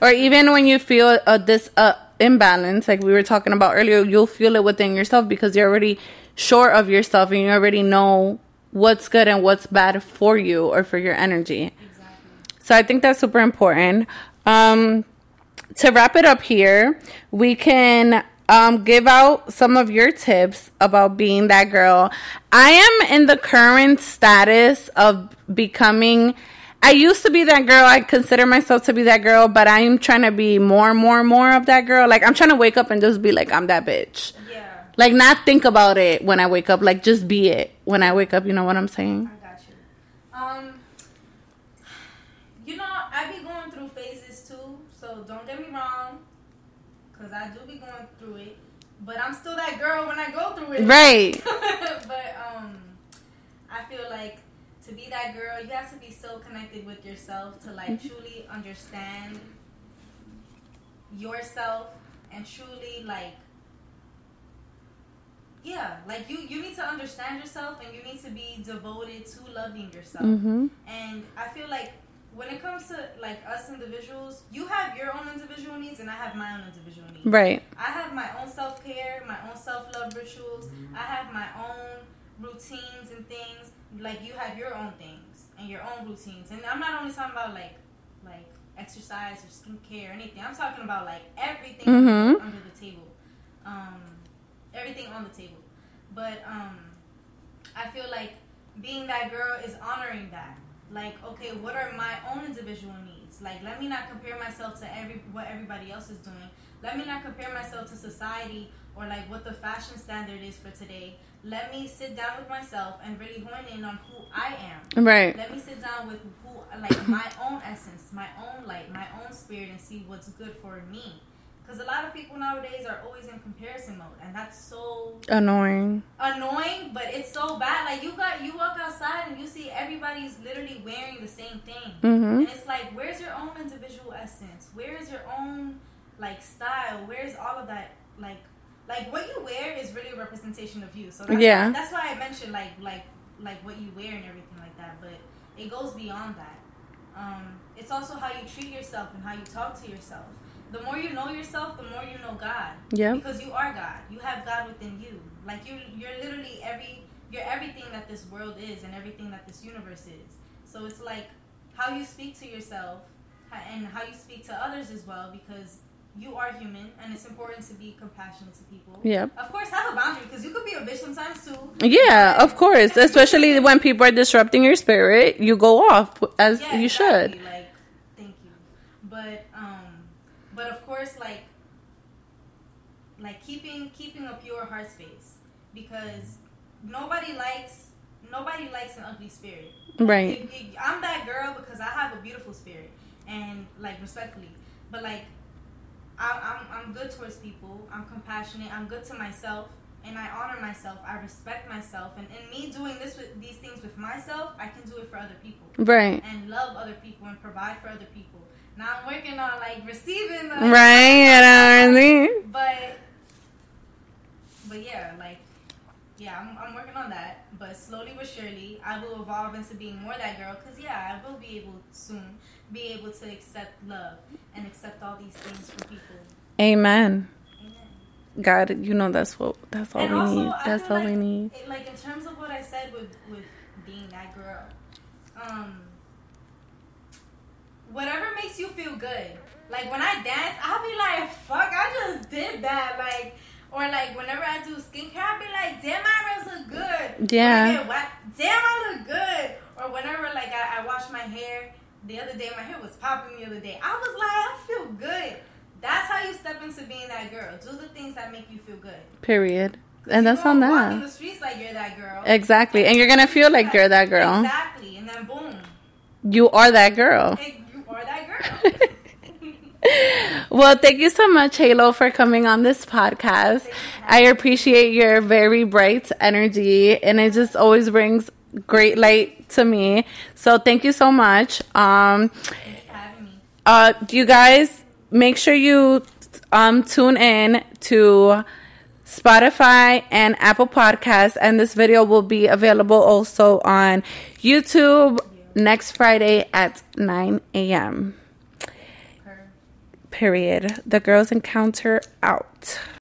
[SPEAKER 1] Or even when you feel uh, this uh, imbalance, like we were talking about earlier, you'll feel it within yourself because you're already sure of yourself and you already know what's good and what's bad for you or for your energy. Exactly. So I think that's super important. Um, to wrap it up here, we can um, give out some of your tips about being that girl. I am in the current status of becoming. I used to be that girl. I consider myself to be that girl, but I'm trying to be more and more and more of that girl. Like I'm trying to wake up and just be like, I'm that bitch. Yeah. Like not think about it when I wake up. Like just be it when I wake up. You know what I'm saying?
[SPEAKER 2] I got you. Um, you know I be going through phases too. So don't get me wrong, cause I do be going through it. But I'm still that girl when I go through it.
[SPEAKER 1] Right.
[SPEAKER 2] but um, I feel like be that girl, you have to be so connected with yourself to like mm-hmm. truly understand yourself and truly like yeah, like you you need to understand yourself and you need to be devoted to loving yourself.
[SPEAKER 1] Mm-hmm.
[SPEAKER 2] And I feel like when it comes to like us individuals, you have your own individual needs, and I have my own individual needs.
[SPEAKER 1] Right.
[SPEAKER 2] I have my own self care, my own self love rituals. I have my own routines and things. Like you have your own things and your own routines. And I'm not only talking about like like exercise or skincare or anything. I'm talking about like everything
[SPEAKER 1] Mhm.
[SPEAKER 2] under, under the table. Um, everything on the table. But um, I feel like being that girl is honoring that. Like, okay, what are my own individual needs? Like, let me not compare myself to every what everybody else is doing. Let me not compare myself to society or like what the fashion standard is for today. Let me sit down with myself and really hone in on who I am.
[SPEAKER 1] Right.
[SPEAKER 2] Let me sit down with who, like my own essence, my own light, my own spirit, and see what's good for me. Because a lot of people nowadays are always in comparison mode, and that's so
[SPEAKER 1] Annoying.
[SPEAKER 2] annoying. But it's so bad. Like you got, you walk outside and you see everybody's literally wearing the same thing,
[SPEAKER 1] Mhm.
[SPEAKER 2] and it's like, where's your own individual essence? Where is your own like style? Where's all of that? Like, like what you wear is really a representation of you. So that's
[SPEAKER 1] Yeah.
[SPEAKER 2] why, that's why I mentioned like like like what you wear and everything like that. But it goes beyond that. Um, it's also how you treat yourself and how you talk to yourself. The more you know yourself, the more you know God.
[SPEAKER 1] Yep.
[SPEAKER 2] Because you are God. You have God within you. Like you, you're literally every, you're everything that this world is and everything that this universe is. So it's like how you speak to yourself and how you speak to others as well. Because you are human, and it's important to be compassionate to people.
[SPEAKER 1] Yeah.
[SPEAKER 2] Of course, have a boundary because you could be a bitch sometimes too.
[SPEAKER 1] Yeah, of course. Especially when people are disrupting your spirit, you go off as
[SPEAKER 2] Yeah,
[SPEAKER 1] you
[SPEAKER 2] exactly.
[SPEAKER 1] should.
[SPEAKER 2] Like, thank you. But um, but of course, like, like keeping keeping a pure heart space because nobody likes nobody likes an ugly spirit.
[SPEAKER 1] Right.
[SPEAKER 2] I'm that girl because I have a beautiful spirit and like respectfully, but like I, I'm I'm good towards people. I'm compassionate. I'm good to myself. And I honor myself. I respect myself. And in me doing this with these things with myself, I can do it for other people
[SPEAKER 1] Right.
[SPEAKER 2] and love other people and provide for other people. Now I'm working on like receiving the
[SPEAKER 1] Right. You know what I mean?
[SPEAKER 2] but but yeah, like yeah, I'm, I'm working on that. But slowly but surely, I will evolve into being more that girl. Cause yeah, I will be able soon be able to accept love and accept all these things from people.
[SPEAKER 1] Amen.
[SPEAKER 2] Amen.
[SPEAKER 1] God, you know that's what that's all
[SPEAKER 2] And
[SPEAKER 1] we
[SPEAKER 2] also,
[SPEAKER 1] need. That's all we need.
[SPEAKER 2] It, like in terms of what I said with with being that girl, um, whatever makes you feel good. Like when I dance, I'll be like, "Fuck, I just did that!" Like, or like whenever I do skincare, I'll be like, "Damn, my nails look good."
[SPEAKER 1] Yeah.
[SPEAKER 2] I Damn, I look good. Or whenever like I, I wash my hair, the other day my hair was popping. The other day, I was like, I feel good. That's how you step into being that girl. Do the things that make you feel good.
[SPEAKER 1] Period. And that's on
[SPEAKER 2] don't walk in
[SPEAKER 1] that.
[SPEAKER 2] the streets like you're that girl.
[SPEAKER 1] Exactly. And you're gonna feel like you're that girl.
[SPEAKER 2] Exactly. And then boom,
[SPEAKER 1] you are that girl. well, thank you so much, Halo, for coming on this podcast. I appreciate your very bright energy, and it just always brings great light to me. So, thank you so much. Um, uh, you guys, make sure you um, tune in to Spotify and Apple Podcasts, and this video will be available also on YouTube next Friday at 9 a.m. Period. The girls encounter out.